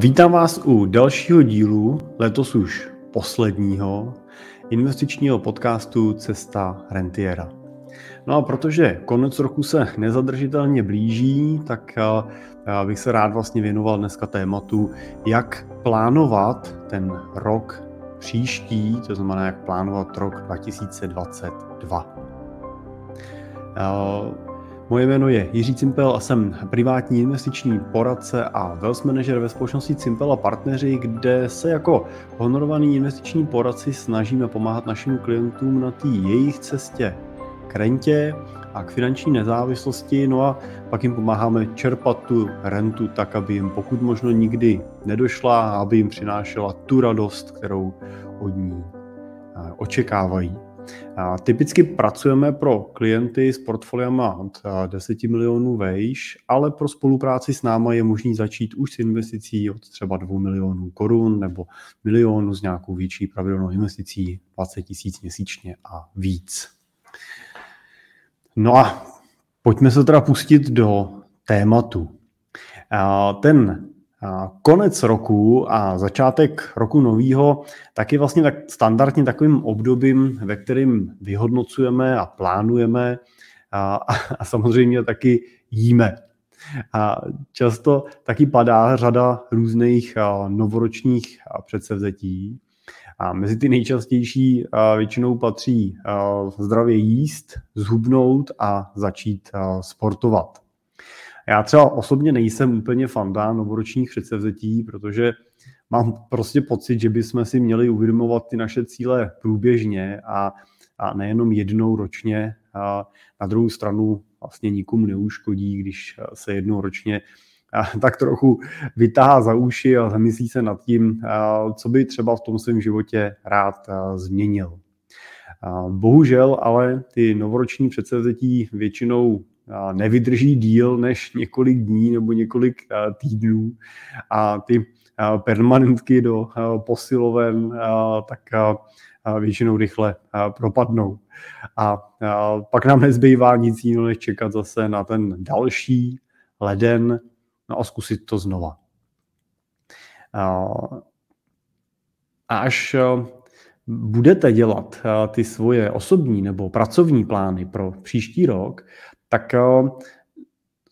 Vítám vás u dalšího dílu, letos už posledního, investičního podcastu Cesta Rentiera. No a protože konec roku se nezadržitelně blíží, tak já bych se rád vlastně věnoval dneska tématu, jak plánovat ten rok příští, to znamená, jak plánovat rok 2022. Moje jméno je Jiří Cimpel a jsem privátní investiční poradce a wealth manager ve společnosti Cimpel a partneři, kde se jako honorovaný investiční poradci snažíme pomáhat našim klientům na té jejich cestě k rentě a k finanční nezávislosti, no a pak jim pomáháme čerpat tu rentu tak, aby jim pokud možno nikdy nedošla a aby jim přinášela tu radost, kterou od ní eh, očekávají. Typicky pracujeme pro klienty s portfoliama od 10 milionů vejš, ale pro spolupráci s náma je možný začít už s investicí od třeba 2 milionů korun nebo milionu s nějakou větší pravidelnou investicí 20 tisíc měsíčně a víc. No a pojďme se teda pustit do tématu. Ten konec roku a začátek roku nového taky vlastně tak standardně takovým obdobím, ve kterým vyhodnocujeme a plánujeme a, a samozřejmě taky jíme. A často taky padá řada různých novoročních předsevzetí. A mezi ty nejčastější většinou patří zdravě jíst, zhubnout a začít sportovat. Já třeba osobně nejsem úplně fanda novoročních předsevzetí, protože mám prostě pocit, že bychom si měli uvědomovat ty naše cíle průběžně a, a nejenom jednou ročně. A na druhou stranu vlastně nikomu neuškodí, když se jednou ročně tak trochu vytáhá za uši a zamyslí se nad tím, co by třeba v tom svém životě rád změnil. Bohužel ale ty novoroční předsevzetí většinou nevydrží díl než několik dní nebo několik týdnů a ty permanentky do posiloven tak většinou rychle propadnou. A pak nám nezbývá nic jiného, než čekat zase na ten další leden no a zkusit to znova. A až budete dělat ty svoje osobní nebo pracovní plány pro příští rok, tak eh,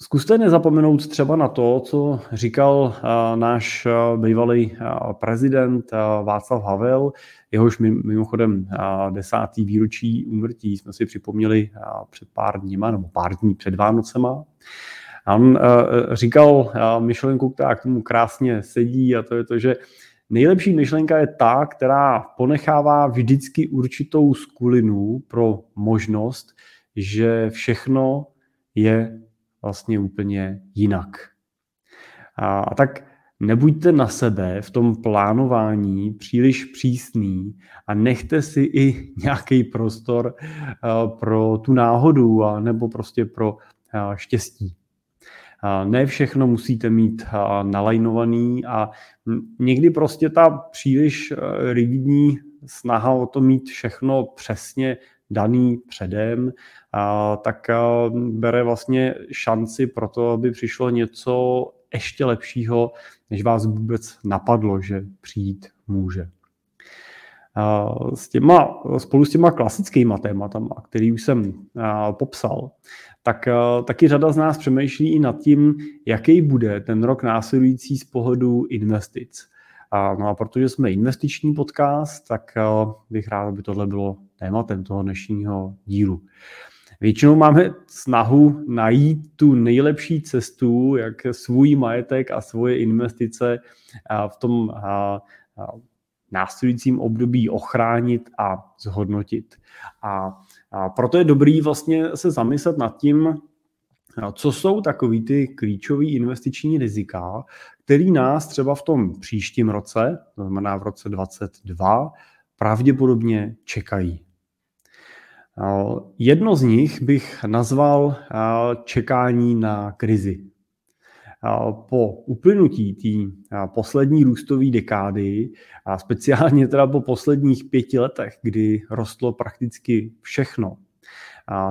zkuste nezapomenout třeba na to, co říkal eh, náš eh, bývalý prezident Václav Havel, jehož mimochodem desátý výročí úmrtí jsme si připomněli před pár dníma, nebo pár dní před Vánocema. A on říkal myšlenku, která k tomu krásně sedí a to je to, že nejlepší myšlenka je ta, která ponechává vždycky určitou skulinu pro možnost, že všechno je vlastně úplně jinak. A, a tak nebuďte na sebe v tom plánování příliš přísný a nechte si i nějaký prostor pro tu náhodu a nebo prostě pro štěstí. Ne všechno musíte mít nalajnovaný a někdy prostě ta příliš rigidní snaha o to mít všechno přesně daný předem, tak bere vlastně šanci pro to, aby přišlo něco ještě lepšího, než vás vůbec napadlo, že přijít může. S těma, spolu s těma klasickýma tématama, který už jsem popsal, tak taky řada z nás přemýšlí i nad tím, jaký bude ten rok následující z pohledu investic. No a protože jsme investiční podcast, tak bych rád, aby tohle bylo tématem toho dnešního dílu. Většinou máme snahu najít tu nejlepší cestu, jak svůj majetek a svoje investice v tom následujícím období ochránit a zhodnotit. A proto je dobrý vlastně se zamyslet nad tím, co jsou takový ty klíčové investiční rizika, který nás třeba v tom příštím roce, to znamená v roce 2022, pravděpodobně čekají. Jedno z nich bych nazval čekání na krizi. Po uplynutí té poslední růstové dekády, a speciálně teda po posledních pěti letech, kdy rostlo prakticky všechno,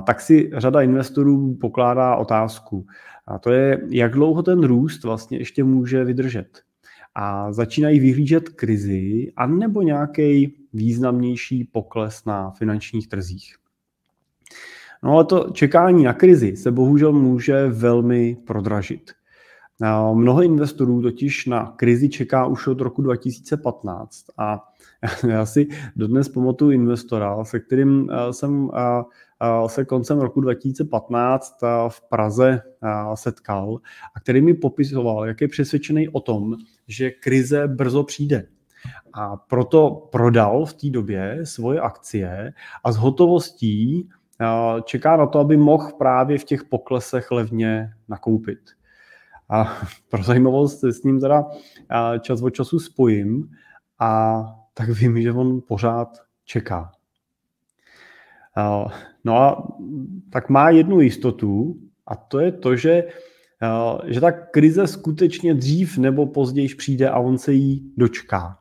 tak si řada investorů pokládá otázku. A to je, jak dlouho ten růst vlastně ještě může vydržet. a začínají vyhlížet krizi anebo nějaký významnější pokles na finančních trzích. No ale to čekání na krizi se bohužel může velmi prodražit. Mnoho investorů totiž na krizi čeká už od roku 2015 a já si dodnes pamatuju investora, se kterým eh, jsem eh, eh, se koncem roku 2015 v Praze setkal a který mi popisoval, jak je přesvědčený o tom, že krize brzo přijde. A proto prodal v té době svoje akcie a s hotovostí čeká na to, aby mohl právě v těch poklesech levně nakoupit. A pro zajímavost s ním teda čas od času spojím a tak vím, že on pořád čeká. No a tak má jednu jistotu a to je to, že, že ta krize skutečně dřív nebo později přijde a on se jí dočká.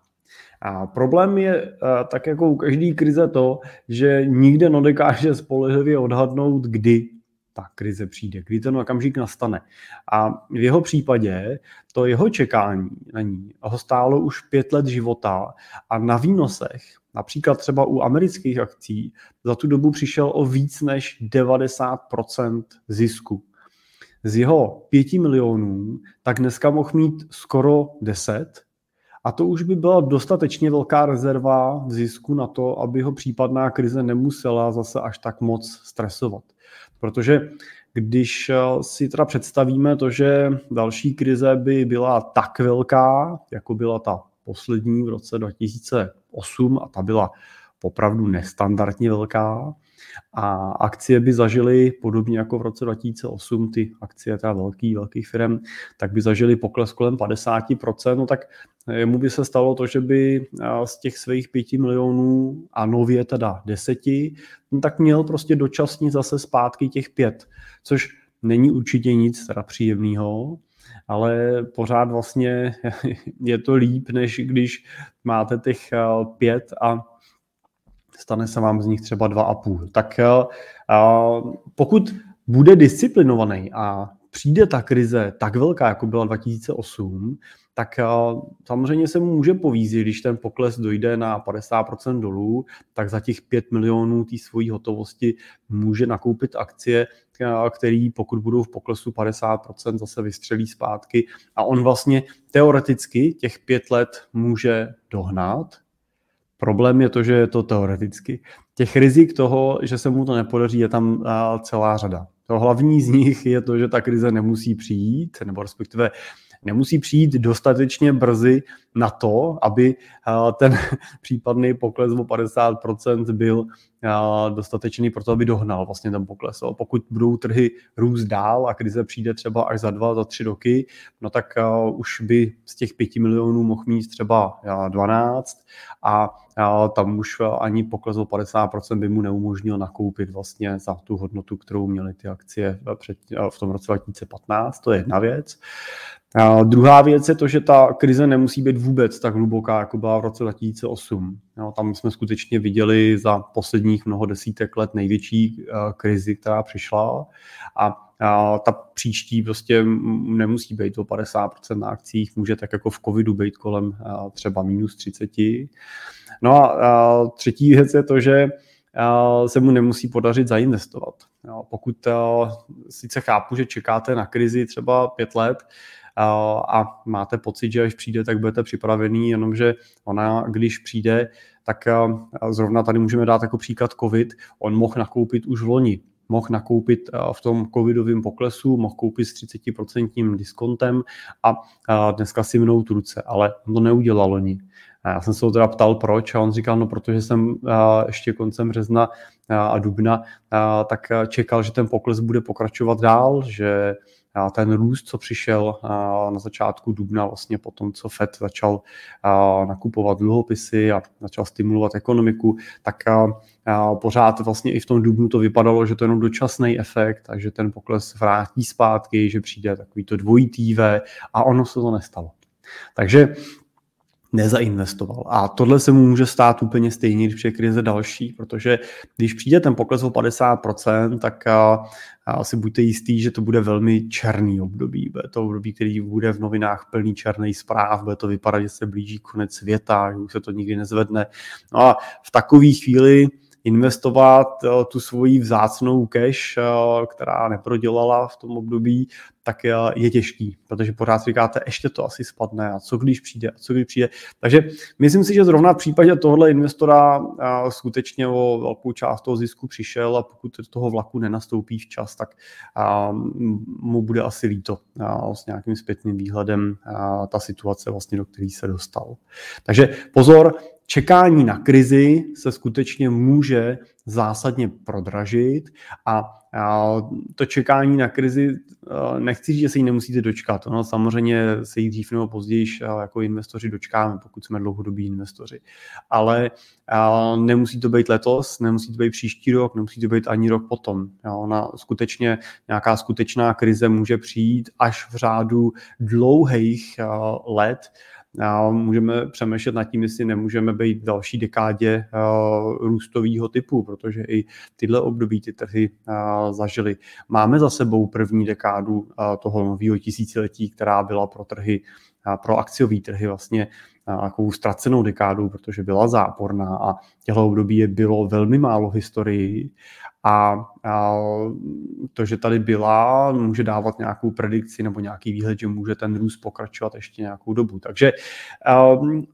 A problém je tak jako u každé krize to, že nikde nedokáže spolehlivě odhadnout, kdy ta krize přijde, kdy ten okamžik nastane. A v jeho případě to jeho čekání na ní ho stálo už pět let života a na výnosech, například třeba u amerických akcí, za tu dobu přišel o víc než 90% zisku. Z jeho pěti milionů tak dneska mohl mít skoro 10 a to už by byla dostatečně velká rezerva v zisku na to, aby ho případná krize nemusela zase až tak moc stresovat. Protože když eh, si teda představíme to, že další krize by byla tak velká, jako byla ta poslední v roce 2008 a ta byla opravdu nestandardně velká, a akcie by zažily, podobně jako v roce 2008, ty akcie teda velký, velkých firm, tak by zažily pokles kolem 50%, no tak mu by se stalo to, že by z těch svých 5 milionů a nově teda deseti, no tak měl prostě dočasně zase zpátky těch pět, což není určitě nic teda příjemného, ale pořád vlastně je to líp, než když máte těch pět a stane se vám z nich třeba dva a půl. Tak pokud bude disciplinovaný a přijde ta krize tak velká, jako byla 2008, tak samozřejmě se mu může povízit, když ten pokles dojde na 50% dolů, tak za těch 5 milionů té svojí hotovosti může nakoupit akcie, který pokud budou v poklesu 50% zase vystřelí zpátky a on vlastně teoreticky těch pět let může dohnat, Problém je to, že je to teoreticky. Těch rizik toho, že se mu to nepodaří, je tam celá řada. To hlavní z nich je to, že ta krize nemusí přijít, nebo respektive nemusí přijít dostatečně brzy na to, aby ten případný pokles o 50% byl dostatečný pro to, aby dohnal vlastně ten pokles. Pokud budou trhy růst dál a krize přijde třeba až za dva, za tři roky, no tak už by z těch pěti milionů mohl mít třeba 12 a tam už ani pokles o 50% by mu neumožnil nakoupit vlastně za tu hodnotu, kterou měly ty akcie před, v tom roce 2015. To je jedna věc. A druhá věc je to, že ta krize nemusí být vůbec tak hluboká, jako byla v roce 2008. Jo, tam jsme skutečně viděli za posledních mnoho desítek let největší uh, krizi, která přišla a a ta příští prostě nemusí být o 50% na akcích, může tak jako v covidu být kolem uh, třeba minus 30. No a uh, třetí věc je to, že se mu nemusí podařit zainvestovat. Pokud sice chápu, že čekáte na krizi třeba pět let, a máte pocit, že až přijde, tak budete připravený, jenomže ona, když přijde, tak zrovna tady můžeme dát jako příklad COVID, on mohl nakoupit už v loni, mohl nakoupit v tom covidovém poklesu, mohl koupit s 30% diskontem a dneska si mnou ruce, ale on to neudělal loni. Já jsem se ho teda ptal, proč, a on říkal, no protože jsem ještě koncem března a dubna tak čekal, že ten pokles bude pokračovat dál, že ten růst, co přišel na začátku dubna, vlastně po tom, co Fed začal nakupovat dluhopisy a začal stimulovat ekonomiku, tak pořád vlastně i v tom dubnu to vypadalo, že to je jenom dočasný efekt, takže ten pokles vrátí zpátky, že přijde takový to dvojitý V a ono se to nestalo. Takže nezainvestoval. A tohle se mu může stát úplně stejně, když přijde krize další, protože když přijde ten pokles o 50%, tak a, buďte jistý, že to bude velmi černý období. Bude to období, který bude v novinách plný černý zpráv, bude to vypadat, že se blíží konec světa, že už se to nikdy nezvedne. No a v takové chvíli investovat eh, tu svoji vzácnou cash, eh, která neprodělala v tom období, tak je těžký, protože pořád říkáte, ještě to asi spadne a co když přijde a co když přijde. Takže myslím si, že zrovna v případě tohle investora eh, skutečně o velkou část toho zisku přišel a pokud toho vlaku nenastoupí včas, tak mu bude asi líto s nějakým zpětným výhledem ta situace, vlastně, do které se dostal. Takže pozor, čekání na krizi se skutečně může zásadně prodražit a to čekání na krizi, nechci říct, že se jí nemusíte dočkat. No, samozřejmě se jí dřív nebo později jako investoři dočkáme, pokud jsme dlouhodobí investoři. Ale nemusí to být letos, nemusí to být příští rok, nemusí to být ani rok potom. Ona skutečně, nějaká skutečná krize může přijít až v řádu dlouhých let, a můžeme přemýšlet nad tím, jestli nemůžeme být v další dekádě uh, růstového typu, protože i tyhle období ty trhy uh, zažily. Máme za sebou první dekádu uh, toho nového tisíciletí, která byla pro trhy, pro akciové trhy vlastně takovou ztracenou dekádu, protože byla záporná a těchto období je bylo velmi málo historii a, a to, že tady byla, může dávat nějakou predikci nebo nějaký výhled, že může ten růst pokračovat ještě nějakou dobu. Takže um,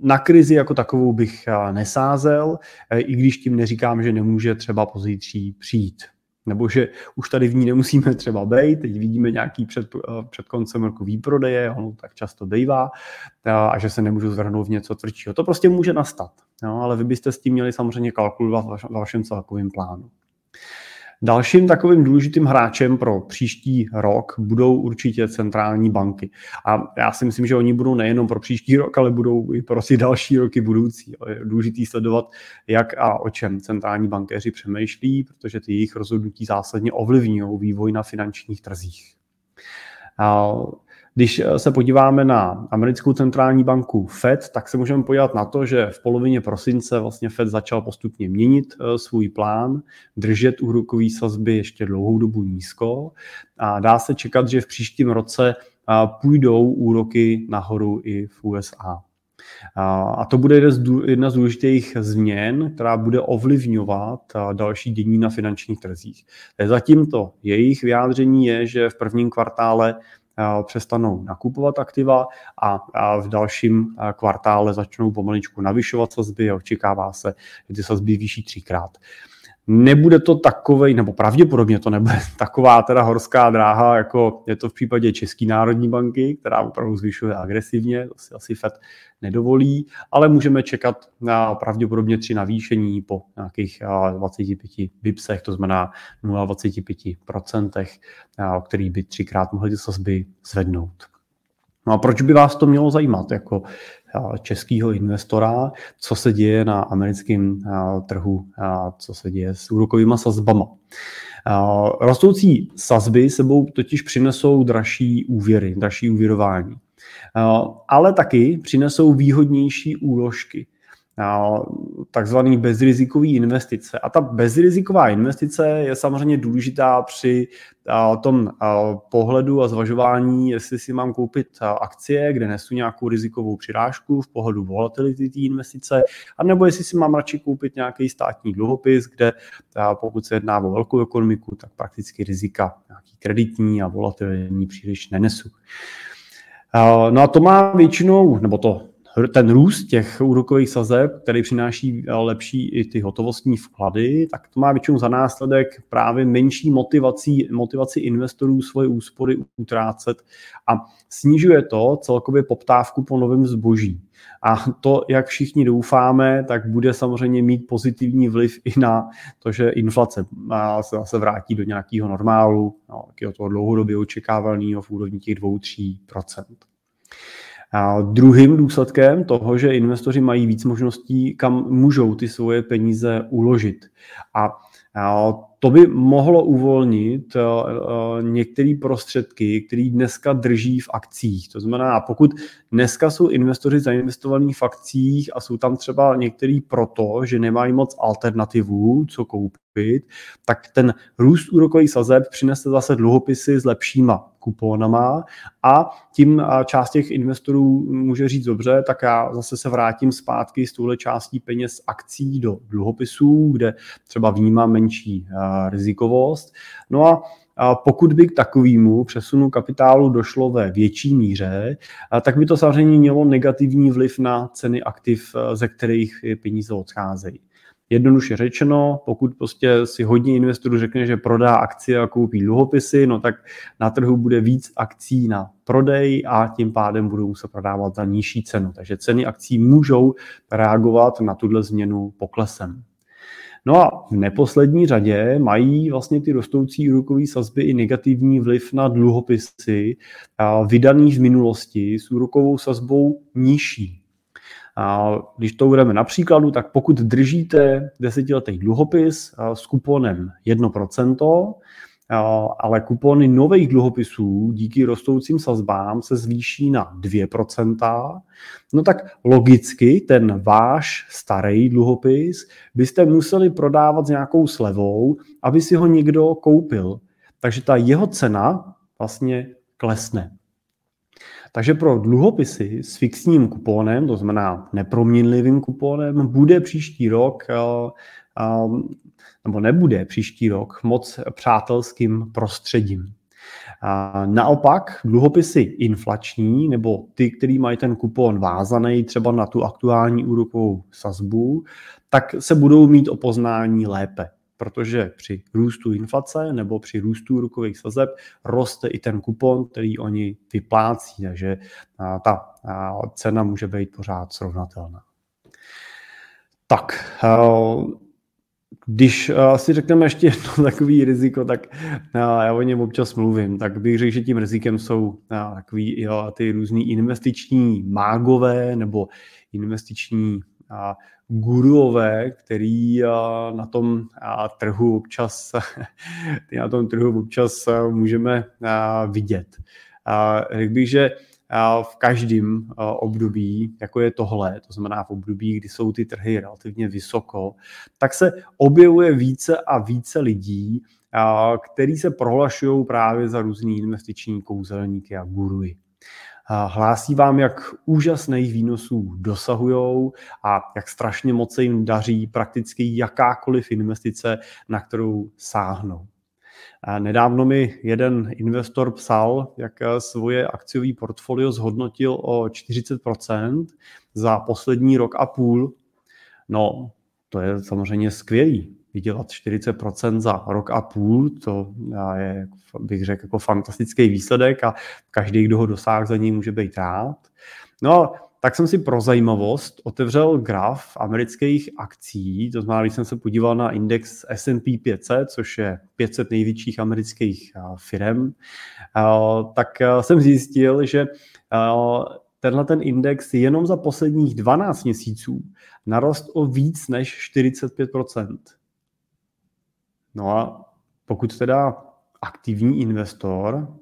na krizi jako takovou bych nesázel, e, i když tím neříkám, že nemůže třeba pozítří přijít nebo že už tady v ní nemusíme třeba být, teď vidíme nějaký před, eh, před koncem roku výprodeje, ono tak často bývá, eh, a že se nemůžu zvrhnout v něco tvrdšího. To prostě může nastat, no, ale vy byste s tím měli samozřejmě kalkulovat v vašem celkovém plánu. Dalším takovým důležitým hráčem pro příští rok budou určitě centrální banky. A já si myslím, že oni budou nejenom pro příští rok, ale budou i pro ty další roky budoucí. Je důležitý sledovat, jak a o čem centrální bankéři přemýšlí, protože ty jejich rozhodnutí zásadně ovlivňují vývoj na finančních trzích. Když eh, se podíváme na americkou centrální banku Fed, tak se můžeme podívat na to, že v polovině prosince vlastně Fed začal postupně měnit eh, svůj plán, držet úrokové sazby ještě dlouhou dobu nízko a dá se čekat, že v příštím roce eh, půjdou úroky nahoru i v USA. A to bude jedna z důležitých změn, která bude ovlivňovat další dění na finančních trzích. Zatím to jejich vyjádření je, že v prvním kvartále přestanou nakupovat aktiva a v dalším kvartále začnou pomaličku navyšovat sazby a očekává se, že ty sazby výší třikrát. Nebude to takovej, nebo pravděpodobně to nebude taková teda horská dráha, jako je to v případě České národní banky, která opravdu zvyšuje agresivně, to si asi FED nedovolí, ale můžeme čekat na pravděpodobně tři navýšení po nějakých 25 bipsech, to znamená 0,25%, o který by třikrát mohly ty sazby zvednout. No a proč by vás to mělo zajímat jako českého investora, co se děje na americkém trhu, co se děje s úrokovými sazbama. Rostoucí sazby sebou totiž přinesou dražší úvěry, dražší úvěrování. Ale taky přinesou výhodnější úložky takzvaný bezrizikový investice. A ta bezriziková investice je samozřejmě důležitá při tom pohledu a zvažování, jestli si mám koupit akcie, kde nesu nějakou rizikovou přirážku v pohledu volatility té investice, anebo jestli si mám radši koupit nějaký státní dluhopis, kde pokud se jedná o velkou ekonomiku, tak prakticky rizika nějaký kreditní a volatilní příliš nenesu. No a to má většinou, nebo to ten růst těch úrokových sazeb, který přináší eh, lepší i ty hotovostní vklady, tak to má většinou za následek právě menší motivací, motivaci investorů svoje úspory utrácet a snižuje to celkově poptávku po novém zboží. A to, jak všichni doufáme, tak bude samozřejmě mít pozitivní vliv i na to, že inflace se vrátí do nějakého normálu, no, toho dlouhodobě očekávaného v úrovni těch 2-3 a druhým důsledkem toho, že investoři mají víc možností, kam můžou ty svoje peníze uložit. A to by mohlo uvolnit některé prostředky, které dneska drží v akcích. To znamená, pokud dneska jsou investoři zainvestovaní v akcích a jsou tam třeba některý proto, že nemají moc alternativů, co koupit, tak ten růst úrokových sazeb přinese zase dluhopisy s lepšíma kuponama a tím část těch investorů může říct dobře, tak já zase se vrátím zpátky s touhle částí peněz akcí do dluhopisů, kde třeba vnímám menší rizikovost. No a a pokud by k takovému přesunu kapitálu došlo ve větší míře, tak by to samozřejmě mělo negativní vliv na ceny aktiv, ze kterých peníze odcházejí. Jednoduše řečeno, pokud prostě si hodně investorů řekne, že prodá akcie a koupí dluhopisy, no tak na trhu bude víc akcí na prodej a tím pádem budou se prodávat za nižší cenu. Takže ceny akcí můžou reagovat na tuhle změnu poklesem. No a v neposlední řadě mají vlastně ty rostoucí úrokové sazby i negativní vliv na dluhopisy vydaný v minulosti s úrokovou sazbou nižší. A když to budeme na příkladu, tak pokud držíte desetiletý dluhopis s kuponem 1%, ale kupony nových dluhopisů díky rostoucím sazbám se zvýší na 2%, no tak logicky ten váš starý dluhopis byste museli prodávat s nějakou slevou, aby si ho někdo koupil. Takže ta jeho cena vlastně klesne. Takže pro dluhopisy s fixním kupónem, to znamená neproměnlivým kupónem, bude příští rok eh, eh, nebo nebude příští rok moc přátelským prostředím. Naopak dluhopisy inflační nebo ty, který mají ten kupon vázaný třeba na tu aktuální úrokovou sazbu, tak se budou mít o poznání lépe protože při růstu inflace nebo při růstu rukových sazeb roste i ten kupon, který oni vyplácí, takže ta cena může být pořád srovnatelná. Tak, když si řekneme ještě jedno takový riziko, tak já o něm občas mluvím, tak bych řekl, že tím rizikem jsou takový ty různý investiční mágové nebo investiční guruové, který na tom trhu občas, na tom trhu občas můžeme vidět. Řekl bych, že v každém období, jako je tohle, to znamená v období, kdy jsou ty trhy relativně vysoko, tak se objevuje více a více lidí, který se prohlašují právě za různý investiční kouzelníky a guruji hlásí vám, jak úžasných výnosů dosahují a jak strašně moc se jim daří prakticky jakákoliv investice, na kterou sáhnou. Nedávno mi jeden investor psal, jak svoje akciové portfolio zhodnotil o 40% za poslední rok a půl. No, to je samozřejmě skvělý vydělat 40% za rok a půl, to je, bych řekl, jako fantastický výsledek a každý, kdo ho dosáhl, za ní může být rád. No tak jsem si pro zajímavost otevřel graf amerických akcí, to znamená, když jsem se podíval na index S&P 500, což je 500 největších amerických firm, tak jsem zjistil, že tenhle ten index jenom za posledních 12 měsíců narost o víc než 45 No a pokud teda aktivní investor,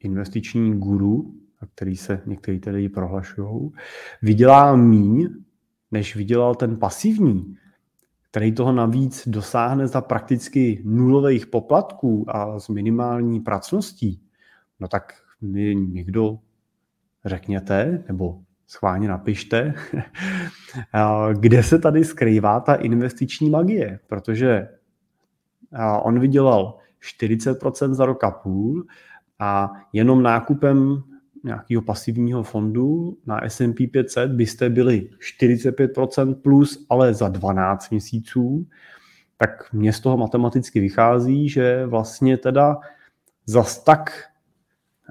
investiční guru, který se některý tedy prohlašují, vydělá míň, než vydělal ten pasivní, který toho navíc dosáhne za prakticky nulových poplatků a s minimální pracností, no tak mi někdo řekněte, nebo schválně napište, kde se tady skrývá ta investiční magie, protože on vydělal 40% za rok a půl a jenom nákupem nějakého pasivního fondu na S&P 500 byste byli 45% plus, ale za 12 měsíců, tak mě z toho matematicky vychází, že vlastně teda zas tak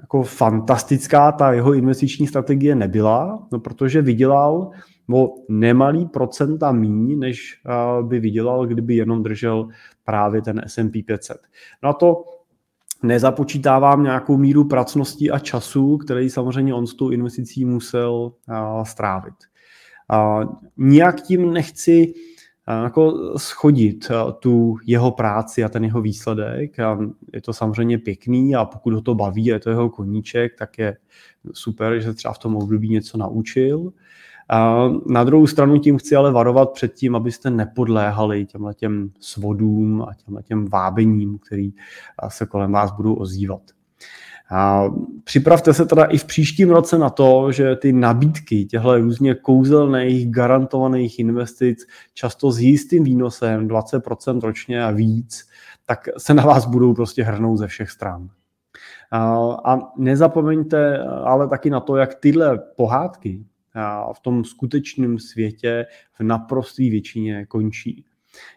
jako fantastická ta jeho investiční strategie nebyla, no protože vydělal o nemalý procenta míň, než by vydělal, kdyby jenom držel právě ten S&P 500. No a to nezapočítávám nějakou míru pracnosti a času, který samozřejmě on s tou investicí musel strávit. Nijak tím nechci jako schodit tu jeho práci a ten jeho výsledek. Je to samozřejmě pěkný a pokud ho to baví je to jeho koníček, tak je super, že se třeba v tom období něco naučil. Na druhou stranu tím chci ale varovat před tím, abyste nepodléhali těmhle těm svodům a těmhle těm vábením, který se kolem vás budou ozývat. A připravte se teda i v příštím roce na to, že ty nabídky těchto různě kouzelných, garantovaných investic, často s jistým výnosem 20% ročně a víc, tak se na vás budou prostě hrnout ze všech stran. A nezapomeňte ale taky na to, jak tyhle pohádky v tom skutečném světě v naprosté většině končí.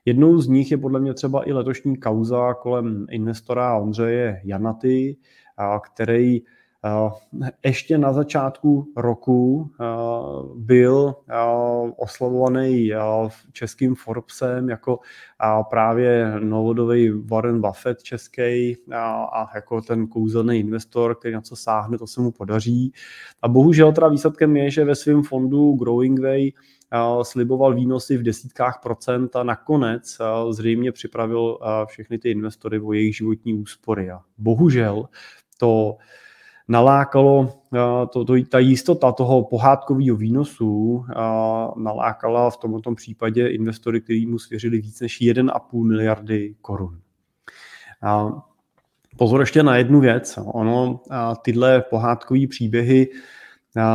Jednou z nich je podle mě třeba i letošní kauza kolem investora Ondřeje Janaty, který ještě na začátku roku byl oslavovaný českým Forbesem jako právě novodový Warren Buffett český a jako ten kouzelný investor, který na co sáhne, to se mu podaří. A bohužel teda výsledkem je, že ve svém fondu Growing Way sliboval výnosy v desítkách procent a nakonec zřejmě připravil všechny ty investory o jejich životní úspory. A bohužel to nalákalo, to, to, ta jistota toho pohádkového výnosu nalákala v tomto případě investory, kteří mu svěřili víc než 1,5 miliardy korun. Pozor ještě na jednu věc. Ono, tyhle pohádkové příběhy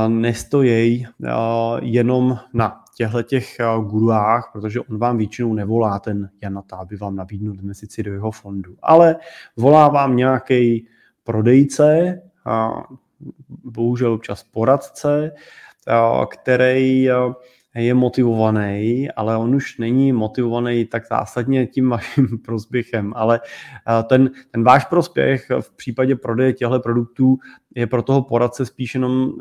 nestojí jenom na těchto těch guruách, protože on vám většinou nevolá ten Janata, aby vám nabídnul investici do jeho fondu, ale volá vám nějaký prodejce, bohužel občas poradce, který je motivovaný, ale on už není motivovaný tak zásadně tím vaším prospěchem, ale ten, ten váš prospěch v případě prodeje těchto produktů je pro toho poradce spíš jenom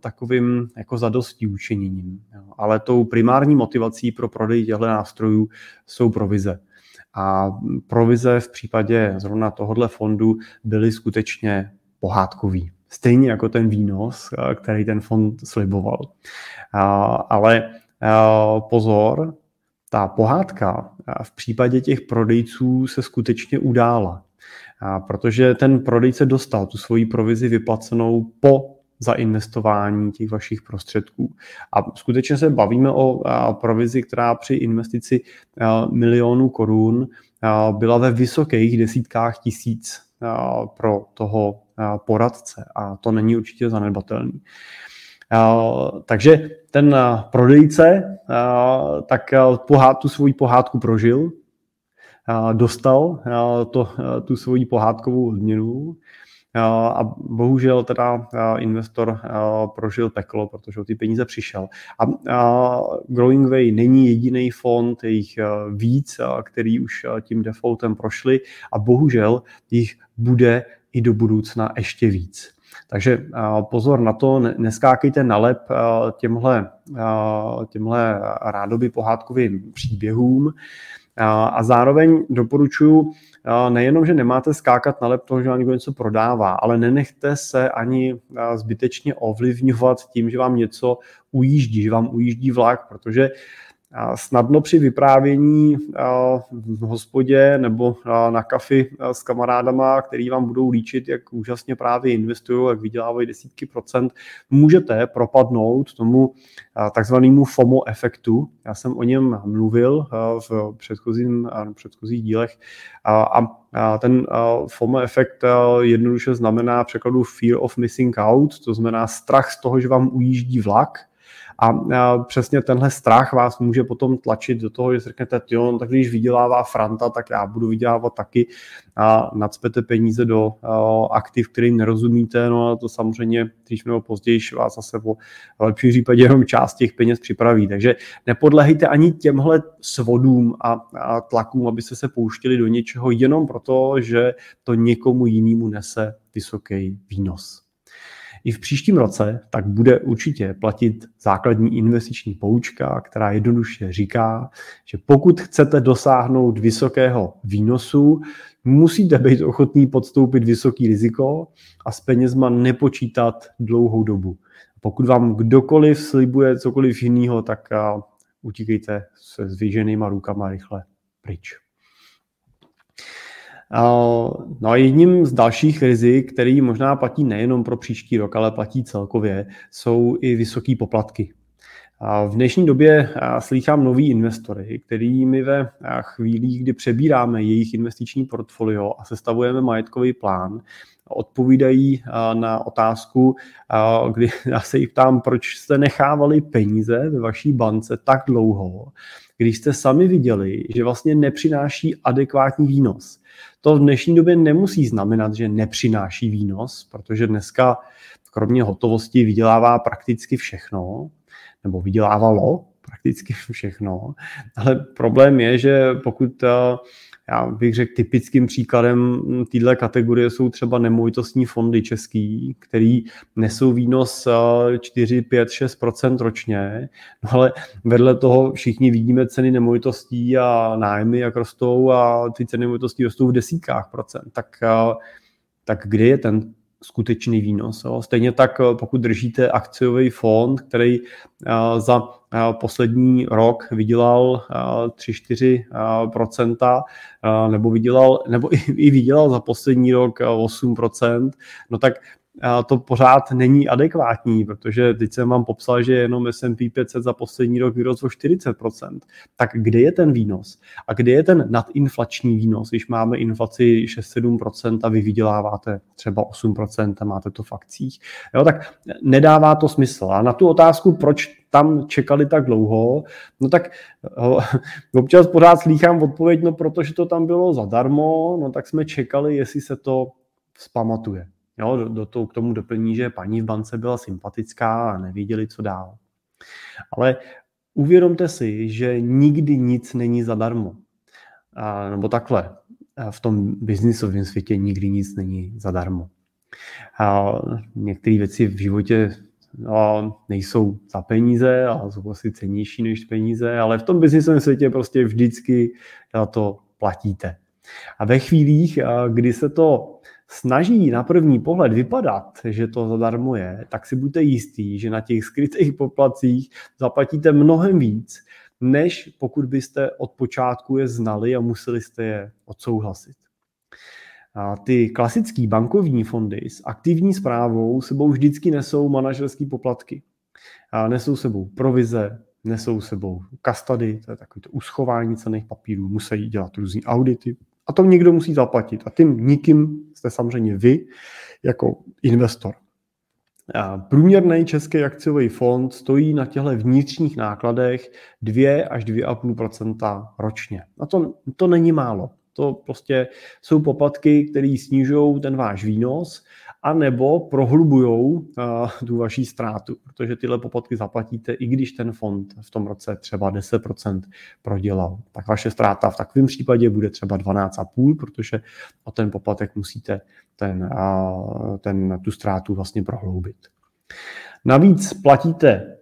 takovým jako zadostí učiněním. Ale tou primární motivací pro prodej těchto nástrojů jsou provize. A provize v případě zrovna tohohle fondu byly skutečně pohádkový. Stejně jako ten výnos, který ten fond sliboval. Ale pozor, ta pohádka v případě těch prodejců se skutečně udála. Protože ten prodejce dostal tu svoji provizi vyplacenou po zainvestování těch vašich prostředků. A skutečně se bavíme o provizi, která při investici milionů korun byla ve vysokých desítkách tisíc pro toho poradce a to není určitě zanedbatelný. Takže ten prodejce tak tu svoji pohádku prožil, dostal to, tu svoji pohádkovou odměnu a bohužel teda investor prožil peklo, protože o ty peníze přišel. A Growing Way není jediný fond, je jich víc, který už tím defaultem prošli a bohužel jich bude i do budoucna ještě víc. Takže pozor na to, neskákejte na lep těmhle, těmhle rádoby pohádkovým příběhům. A zároveň doporučuji nejenom, že nemáte skákat na lep toho, že vám někdo něco prodává, ale nenechte se ani zbytečně ovlivňovat tím, že vám něco ujíždí, že vám ujíždí vlak, protože snadno při vyprávění v hospodě nebo na kafi s kamarádama, který vám budou líčit, jak úžasně právě investují, jak vydělávají desítky procent, můžete propadnout tomu takzvanému FOMO efektu. Já jsem o něm mluvil v předchozím, předchozích dílech a ten FOMO efekt jednoduše znamená překladu fear of missing out, to znamená strach z toho, že vám ujíždí vlak, a přesně tenhle strach vás může potom tlačit do toho, že si řeknete, jo, no, tak když vydělává Franta, tak já budu vydělávat taky a nadspete peníze do aktiv, kterým nerozumíte, no a to samozřejmě, když nebo později vás zase po lepším případě jenom část těch peněz připraví. Takže nepodlehejte ani těmhle svodům a, a tlakům, abyste se pouštili do něčeho jenom proto, že to někomu jinému nese vysoký výnos. I v příštím roce tak bude určitě platit základní investiční poučka, která jednoduše říká, že pokud chcete dosáhnout vysokého výnosu, musíte být ochotní podstoupit vysoký riziko a s penězma nepočítat dlouhou dobu. Pokud vám kdokoliv slibuje cokoliv jiného, tak utíkejte se zvěženýma rukama rychle pryč. No a jedním z dalších rizik, který možná platí nejenom pro příští rok, ale platí celkově, jsou i vysoké poplatky. V dnešní době slýchám nový investory, kterými ve chvílích, kdy přebíráme jejich investiční portfolio a sestavujeme majetkový plán, odpovídají na otázku, kdy já se jich ptám, proč jste nechávali peníze ve vaší bance tak dlouho, když jste sami viděli, že vlastně nepřináší adekvátní výnos. To v dnešní době nemusí znamenat, že nepřináší výnos, protože dneska kromě hotovosti vydělává prakticky všechno, nebo vydělávalo prakticky všechno, ale problém je, že pokud eh, já bych řekl, typickým příkladem téhle kategorie jsou třeba nemovitostní fondy český, který nesou výnos 4, 5, 6% ročně, no ale vedle toho všichni vidíme ceny nemovitostí a nájmy, jak rostou a ty ceny nemovitostí rostou v desítkách procent. Tak, eh, tak kde je ten skutečný výnos. Jo. Stejně tak, eh, pokud držíte akciový fond, který eh, za eh, poslední rok vydělal 3-4% nebo vydělal, nebo i vydělal za poslední rok 8% no tak to pořád není adekvátní, protože teď jsem vám popsal, že jenom S&P 500 za poslední rok vyrostl o 40%. Tak kde je ten výnos? A kde je ten nadinflační výnos, když máme inflaci 6-7% a vy vyděláváte třeba 8% a máte to v akcích? Jo, tak nedává to smysl. A na tu otázku, proč tam čekali tak dlouho, no tak občas pořád slýchám odpověď, no protože to tam bylo zadarmo, no tak jsme čekali, jestli se to vzpamatuje. Jo, do, do toho, k tomu doplní, že paní v bance byla sympatická a nevěděli, co dál. Ale uvědomte si, že nikdy nic není zadarmo. A, nebo takhle, v tom biznisovém světě nikdy nic není zadarmo. A některé věci v životě no, nejsou za peníze a jsou asi cenější než peníze, ale v tom biznisovém světě prostě vždycky za to platíte. A ve chvílích, kdy se to snaží na první pohled vypadat, že to zadarmo je, tak si buďte jistý, že na těch skrytých poplacích zaplatíte mnohem víc, než pokud byste od počátku je znali a museli jste je odsouhlasit. A ty klasické bankovní fondy s aktivní zprávou sebou vždycky nesou manažerské poplatky. A nesou sebou provize, nesou sebou kastady, to je takové to uschování cených papírů, musí dělat různé audity, a to někdo musí zaplatit. A tím nikým jste samozřejmě vy jako investor. Průměrný český akciový fond stojí na těchto vnitřních nákladech 2 až 2,5% ročně. A to, to není málo. To prostě jsou poplatky, které snižují ten váš výnos anebo prohlubují uh, tu vaší ztrátu, protože tyhle poplatky zaplatíte, i když ten fond v tom roce třeba 10% prodělal. Tak vaše ztráta v takovém případě bude třeba 12,5, protože o ten poplatek musíte ten, uh, ten, tu ztrátu vlastně prohloubit. Navíc platíte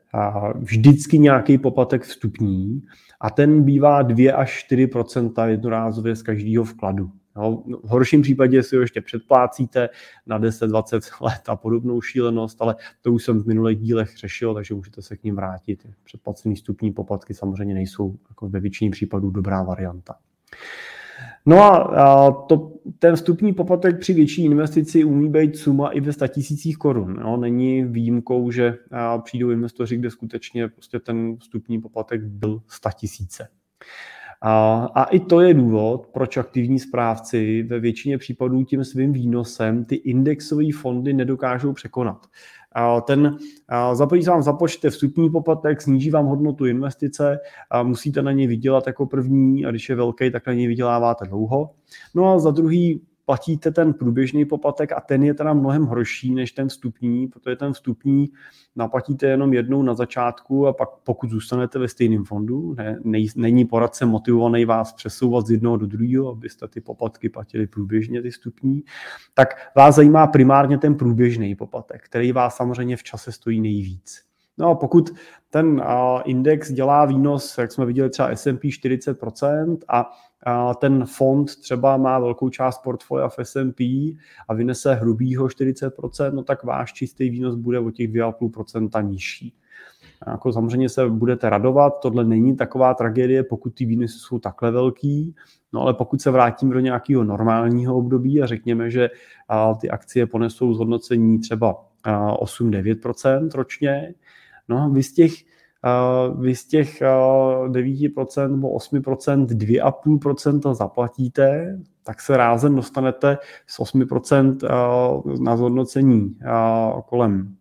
vždycky nějaký poplatek vstupní a ten bývá 2 až 4% jednorázově z každého vkladu. No, v horším případě si ho ještě předplácíte na 10-20 let a podobnou šílenost, ale to už jsem v minulých dílech řešil, takže můžete se k ním vrátit. Předplacený stupní poplatky samozřejmě nejsou jako ve většině případů dobrá varianta. No a, to, ten vstupní poplatek při větší investici umí být suma i ve 100 tisících korun. No, není výjimkou, že přijdou investoři, kde skutečně prostě ten vstupní poplatek byl 100 tisíce. A, a i to je důvod, proč aktivní správci ve většině případů tím svým výnosem ty indexové fondy nedokážou překonat. A ten se vám započte vstupní poplatek, sníží vám hodnotu investice, a musíte na něj vydělat jako první a když je velký, tak na něj vyděláváte dlouho. No a za druhý platíte ten průběžný poplatek a ten je teda mnohem horší než ten vstupní, protože ten vstupní naplatíte jenom jednou na začátku a pak pokud zůstanete ve stejném fondu, ne, nej, není poradce motivovaný vás přesouvat z jednoho do druhého, abyste ty poplatky platili průběžně, ty vstupní, tak vás zajímá primárně ten průběžný poplatek, který vás samozřejmě v čase stojí nejvíc. No a pokud ten index dělá výnos, jak jsme viděli třeba S&P 40% a ten fond třeba má velkou část portfolia v S&P a vynese hrubýho 40%, no tak váš čistý výnos bude o těch 2,5% nižší. jako samozřejmě se budete radovat, tohle není taková tragédie, pokud ty výnosy jsou takhle velký, no ale pokud se vrátím do nějakého normálního období a řekněme, že ty akcie ponesou zhodnocení třeba 8-9% ročně, no vy z těch vy z těch 9% nebo 8% 2,5% zaplatíte, tak se rázem dostanete z 8% na zhodnocení kolem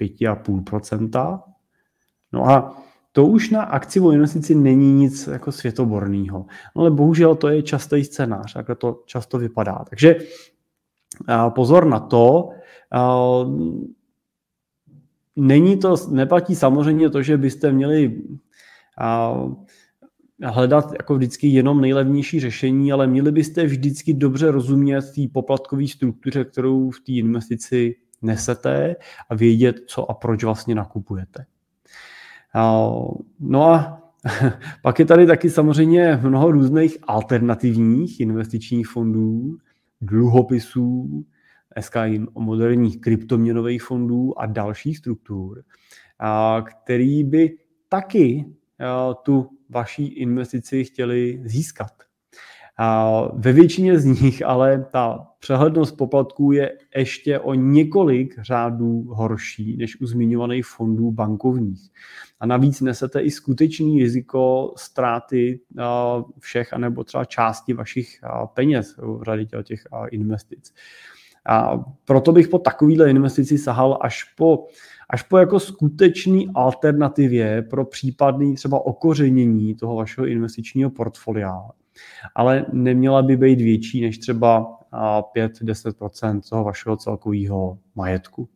5,5%. No a to už na akciovou investici není nic jako světoborného. No ale bohužel to je častý scénář, jak to často vypadá. Takže pozor na to, není to, neplatí samozřejmě to, že byste měli hledat jako vždycky jenom nejlevnější řešení, ale měli byste vždycky dobře rozumět té poplatkové struktuře, kterou v té investici nesete a vědět, co a proč vlastně nakupujete. No a pak je tady taky samozřejmě mnoho různých alternativních investičních fondů, dluhopisů, dneska i moderních kryptoměnových fondů a dalších struktur, který by taky tu vaší investici chtěli získat. Ve většině z nich ale ta přehlednost poplatků je ještě o několik řádů horší než u zmiňovaných fondů bankovních. A navíc nesete i skutečný riziko ztráty všech anebo třeba části vašich peněz v řadě těch investic. A proto bych po takovýhle investici sahal až po, až po jako skutečný alternativě pro případný třeba okořenění toho vašeho investičního portfolia. Ale neměla by být větší než třeba 5-10% toho vašeho celkového majetku.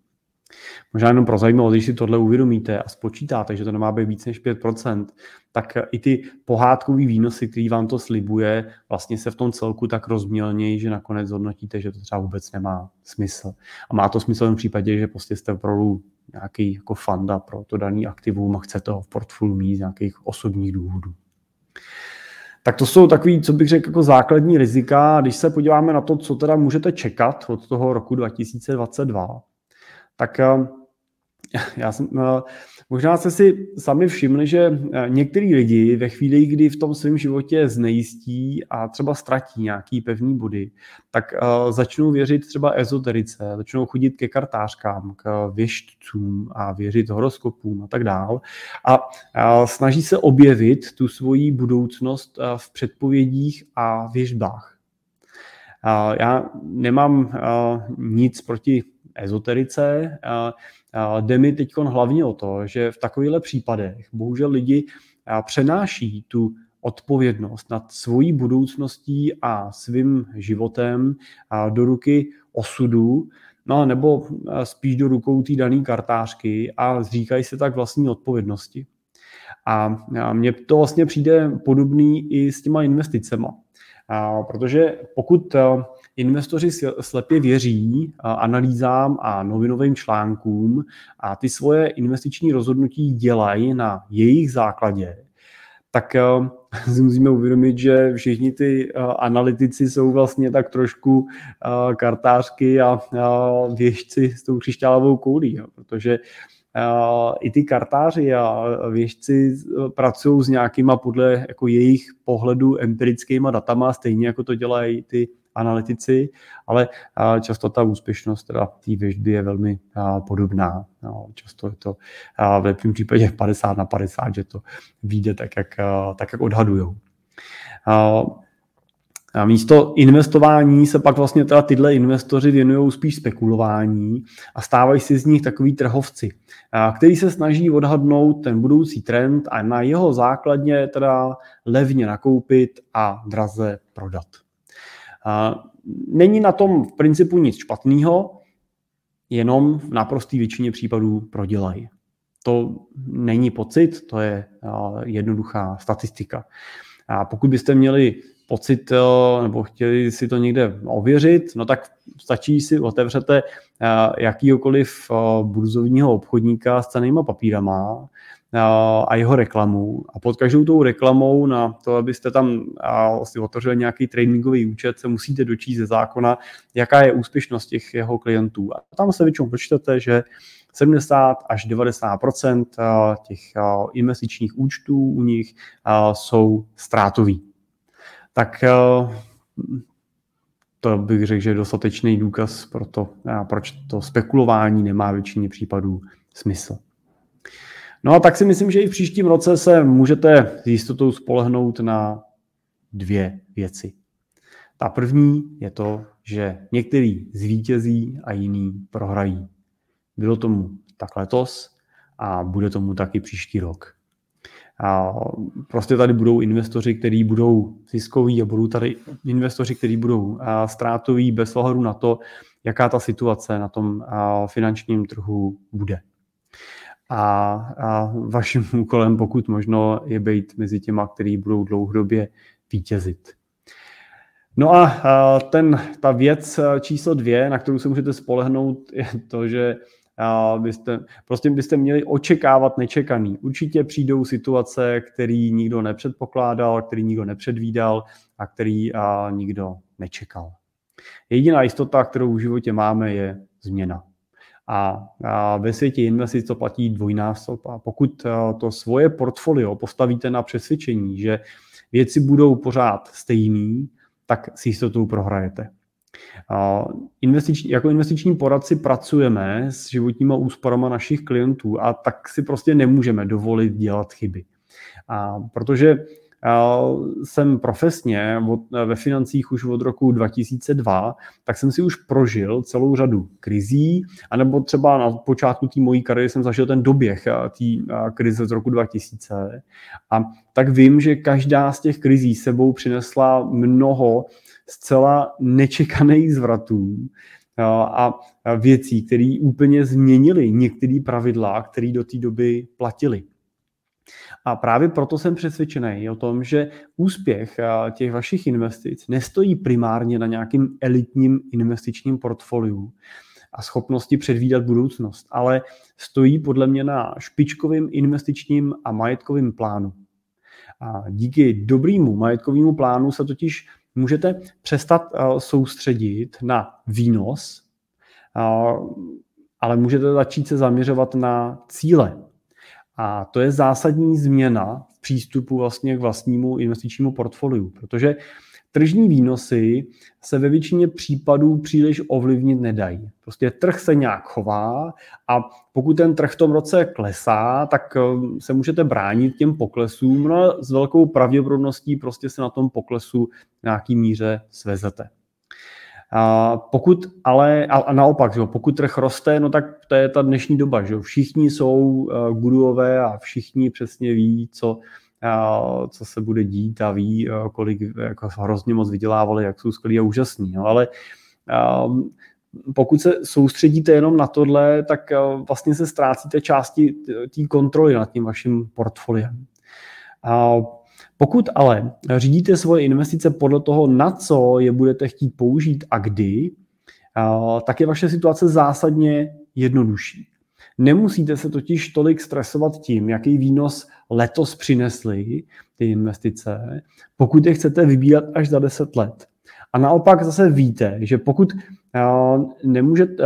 Možná jenom pro zajímavost, když si tohle uvědomíte a spočítáte, že to nemá být víc než 5%, tak i ty pohádkové výnosy, který vám to slibuje, vlastně se v tom celku tak rozmělnějí, že nakonec hodnotíte, že to třeba vůbec nemá smysl. A má to smysl v případě, že prostě jste opravdu nějaký jako fanda pro to daný aktivum a chcete ho v portfoliu mít z nějakých osobních důvodů. Tak to jsou takový, co bych řekl, jako základní rizika. Když se podíváme na to, co teda můžete čekat od toho roku 2022, tak eh, já jsem, eh, možná jste si sami všimli, že eh, některý lidi ve chvíli, kdy v tom svém životě znejistí a třeba ztratí nějaký pevný body, tak začnou věřit třeba ezoterice, začnou chodit ke kartářkám, k věštcům a věřit horoskopům a tak dál. A snaží se objevit tu svoji budoucnost v předpovědích a věžbách. Já nemám nic proti ezoterice. Jde mi teď hlavně o to, že v takovýchhle případech bohužel lidi přenáší tu odpovědnost nad svojí budoucností a svým životem do ruky osudu, no nebo spíš do rukou té dané kartářky a zříkají se tak vlastní odpovědnosti. A mně to vlastně přijde podobný i s těma investicema. Protože pokud investoři slepě věří analýzám a novinovým článkům a ty svoje investiční rozhodnutí dělají na jejich základě, tak eh, si musíme uvědomit, že všichni ty eh, analytici jsou vlastně tak trošku eh, kartářky a věžci s tou křišťálovou koulí, protože i ty kartáři a věžci pracují s nějakýma podle jako jejich pohledu empirickýma datama, stejně jako to dělají ty analytici, ale často ta úspěšnost teda té věžby je velmi podobná. No, často je to v lepším případě 50 na 50, že to vyjde tak, jak, tak, jak odhadujou. A místo investování se pak vlastně teda tyhle investoři věnují spíš spekulování a stávají si z nich takový trhovci, který se snaží odhadnout ten budoucí trend a na jeho základně teda levně nakoupit a draze prodat. Není na tom v principu nic špatného, jenom v naprosté většině případů prodělají. To není pocit, to je jednoduchá statistika. A pokud byste měli pocit nebo chtěli si to někde ověřit, no tak stačí si otevřete jakýkoliv burzovního obchodníka s cenýma papírama a jeho reklamu. A pod každou tou reklamou na to, abyste tam vlastně otevřeli nějaký tradingový účet, se musíte dočíst ze zákona, jaká je úspěšnost těch jeho klientů. A tam se většinou počtete, že 70 až 90% těch investičních účtů u nich jsou ztrátový. Tak to bych řekl, že je dostatečný důkaz pro to, proč to spekulování nemá většině případů smysl. No a tak si myslím, že i v příštím roce se můžete s jistotou spolehnout na dvě věci. Ta první je to, že některý zvítězí a jiný prohrají. Bylo tomu tak letos a bude tomu taky příští rok. A prostě tady budou investoři, kteří budou ziskoví a budou tady investoři, kteří budou ztrátoví bez ohledu na to, jaká ta situace na tom finančním trhu bude. A, a vaším úkolem, pokud možno, je být mezi těma, kteří budou dlouhodobě vítězit. No a ten, ta věc číslo dvě, na kterou se můžete spolehnout, je to, že byste, prostě byste měli očekávat nečekaný. Určitě přijdou situace, který nikdo nepředpokládal, který nikdo nepředvídal a který nikdo nečekal. Jediná jistota, kterou v životě máme, je změna. A, ve světě investic to platí dvojnásob. A pokud to svoje portfolio postavíte na přesvědčení, že věci budou pořád stejný, tak s jistotou prohrajete. Investiční, jako investiční poradci pracujeme s životníma úsporama našich klientů a tak si prostě nemůžeme dovolit dělat chyby. A protože jsem profesně od, ve financích už od roku 2002, tak jsem si už prožil celou řadu krizí, anebo třeba na počátku té mojí kariéry jsem zažil ten doběh té krize z roku 2000. A tak vím, že každá z těch krizí sebou přinesla mnoho zcela nečekaných zvratů a věcí, které úplně změnily některé pravidla, které do té doby platily. A právě proto jsem přesvědčený o tom, že úspěch těch vašich investic nestojí primárně na nějakým elitním investičním portfoliu a schopnosti předvídat budoucnost, ale stojí podle mě na špičkovým investičním a majetkovým plánu. A díky dobrému majetkovému plánu se totiž můžete přestat soustředit na výnos, ale můžete začít se zaměřovat na cíle, a to je zásadní změna v přístupu vlastně k vlastnímu investičnímu portfoliu, protože tržní výnosy se ve většině případů příliš ovlivnit nedají. Prostě trh se nějak chová a pokud ten trh v tom roce klesá, tak um, se můžete bránit těm poklesům, no s velkou pravděpodobností prostě se na tom poklesu nějaký míře svezete. A pokud ale, a naopak, že pokud trh roste, no tak to je ta dnešní doba, že všichni jsou eh, guruové a všichni přesně ví, co, eh, co se bude dít a ví, eh, kolik jako hrozně moc vydělávali, jak jsou skvělí a úžasní. No, ale pokud se soustředíte jenom na tohle, tak vlastně se ztrácíte části té kontroly nad tím vaším portfoliem. Pokud ale řídíte svoje investice podle toho, na co je budete chtít použít a kdy, tak je vaše situace zásadně jednodušší. Nemusíte se totiž tolik stresovat tím, jaký výnos letos přinesly ty investice, pokud je chcete vybírat až za 10 let. A naopak zase víte, že pokud nemůžete,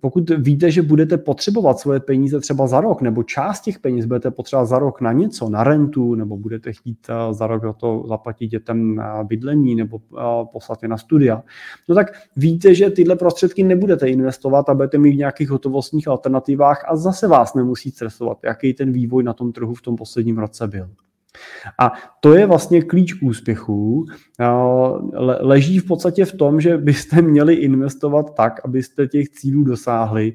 pokud víte, že budete potřebovat svoje peníze třeba za rok, nebo část těch peněz budete potřebovat za rok na něco, na rentu, nebo budete chtít za rok za to zaplatit dětem bydlení, nebo poslat je na studia, no tak víte, že tyhle prostředky nebudete investovat a budete mít v nějakých hotovostních alternativách a zase vás nemusí stresovat, jaký ten vývoj na tom trhu v tom posledním roce byl. A to je vlastně klíč úspěchu. Leží v podstatě v tom, že byste měli investovat tak, abyste těch cílů dosáhli.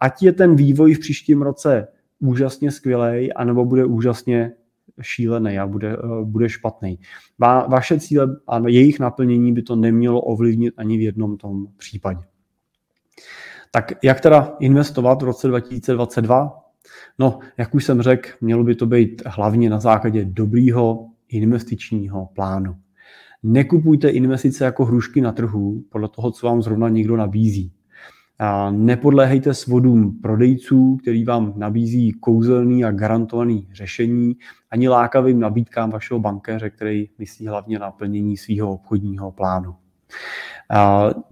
Ať je ten vývoj v příštím roce úžasně skvělý, anebo bude úžasně šílený a bude, bude špatný. Va, vaše cíle a jejich naplnění by to nemělo ovlivnit ani v jednom tom případě. Tak jak teda investovat v roce 2022? No, jak už jsem řekl, mělo by to být hlavně na základě dobrýho investičního plánu. Nekupujte investice jako hrušky na trhu podle toho, co vám zrovna někdo nabízí. A nepodléhejte svodům prodejců, který vám nabízí kouzelný a garantovaný řešení, ani lákavým nabídkám vašeho bankéře, který myslí hlavně na plnění svého obchodního plánu.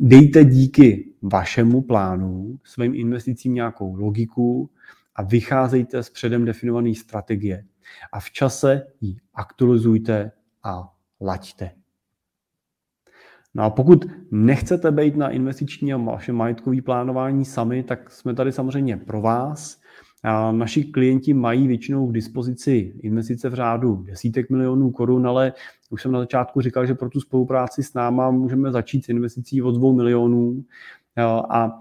Dejte díky vašemu plánu, svým investicím nějakou logiku a vycházejte z předem definované strategie. A v čase ji aktualizujte a laďte. No a pokud nechcete být na investiční a vaše majetkové plánování sami, tak jsme tady samozřejmě pro vás. A naši klienti mají většinou k dispozici investice v řádu desítek milionů korun, ale už jsem na začátku říkal, že pro tu spolupráci s náma můžeme začít s investicí od dvou milionů a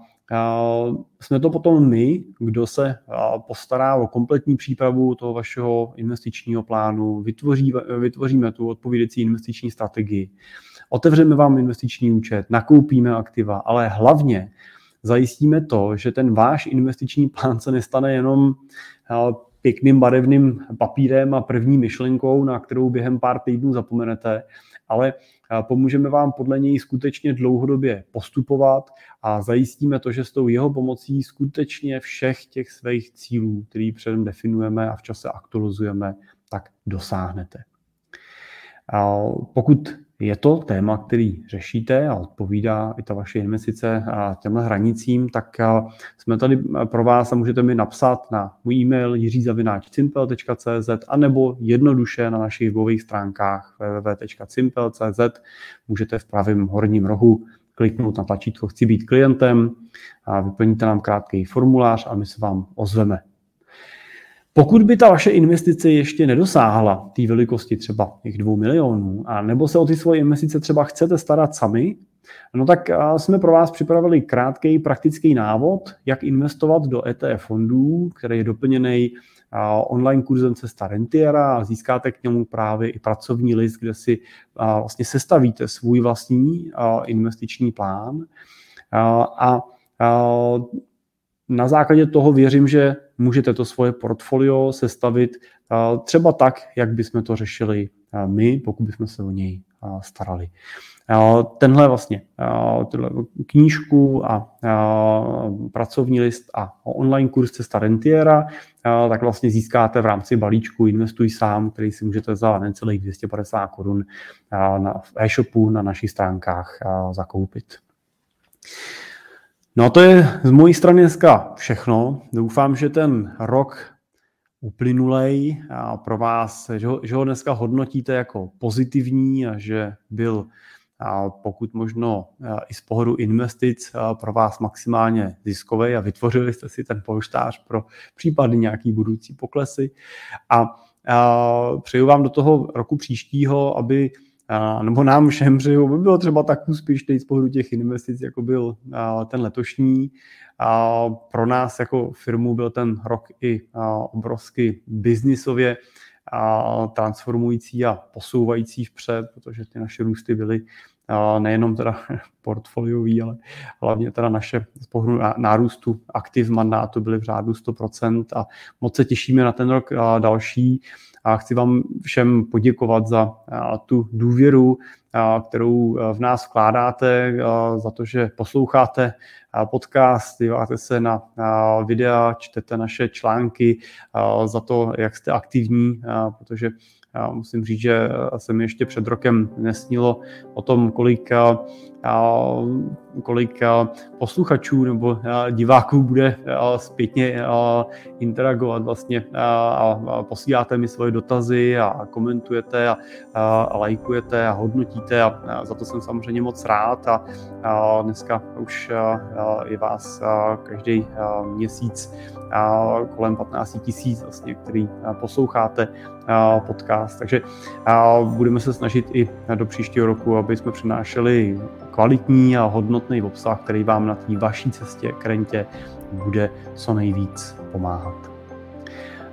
jsme to potom my, kdo se postará o kompletní přípravu toho vašeho investičního plánu, vytvoří, vytvoříme tu odpovídající investiční strategii, otevřeme vám investiční účet, nakoupíme aktiva, ale hlavně zajistíme to, že ten váš investiční plán se nestane jenom pěkným barevným papírem a první myšlenkou, na kterou během pár týdnů zapomenete, ale pomůžeme vám podle něj skutečně dlouhodobě postupovat a zajistíme to, že s tou jeho pomocí skutečně všech těch svých cílů, který předem definujeme a v čase aktualizujeme, tak dosáhnete. Pokud je to téma, který řešíte a odpovídá i ta vaše investice a těmhle hranicím, tak jsme tady pro vás a můžete mi napsat na můj e-mail jiřizavináčcimpel.cz anebo jednoduše na našich webových stránkách www.cimpel.cz můžete v pravém horním rohu kliknout na tlačítko Chci být klientem a vyplníte nám krátký formulář a my se vám ozveme. Pokud by ta vaše investice ještě nedosáhla té velikosti třeba těch dvou milionů, a nebo se o ty svoje investice třeba chcete starat sami, no tak jsme pro vás připravili krátký praktický návod, jak investovat do ETF fondů, který je doplněný online kurzem Cesta Rentiera a získáte k němu právě i pracovní list, kde si vlastně sestavíte svůj vlastní investiční plán. A na základě toho věřím, že můžete to svoje portfolio sestavit třeba tak, jak bychom to řešili my, pokud bychom se o něj starali. Tenhle vlastně tenhle knížku a pracovní list a online kurz Cesta Rentiera, tak vlastně získáte v rámci balíčku Investuj sám, který si můžete za necelých 250 korun na e-shopu na našich stránkách zakoupit. No a to je z mojí strany dneska všechno. Doufám, že ten rok uplynulej a pro vás, že ho, že ho dneska hodnotíte jako pozitivní a že byl a pokud možno i z pohledu investic pro vás maximálně ziskový a vytvořili jste si ten polštář pro případně nějaký budoucí poklesy. A, a přeju vám do toho roku příštího, aby nebo nám všem přeju, aby bylo třeba tak úspěšný z pohledu těch investic, jako byl ten letošní. A pro nás jako firmu byl ten rok i obrovsky biznisově transformující a posouvající vpřed, protože ty naše růsty byly nejenom teda portfoliový, ale hlavně teda naše z pohledu nárůstu aktiv mandátu byly v řádu 100% a moc se těšíme na ten rok další a chci vám všem poděkovat za tu důvěru, kterou v nás vkládáte, za to, že posloucháte podcast, díváte se na videa, čtete naše články, za to, jak jste aktivní, protože musím říct, že se mi ještě před rokem nesnilo o tom, kolik, kolik posluchačů nebo diváků bude zpětně interagovat vlastně a posíláte mi svoje dotazy a komentujete a, lajkujete a hodnotíte a za to jsem samozřejmě moc rád a dneska už je vás každý měsíc kolem 15 tisíc, vlastně, který posloucháte podcast. Takže budeme se snažit i do příštího roku, aby jsme přinášeli kvalitní a hodnotný obsah, který vám na té vaší cestě k rentě bude co nejvíc pomáhat.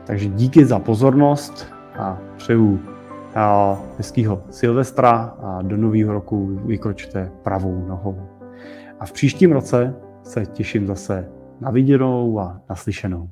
Takže díky za pozornost a přeju hezkýho Silvestra a do nového roku vykročte pravou nohou. A v příštím roce se těším zase na viděnou a naslyšenou.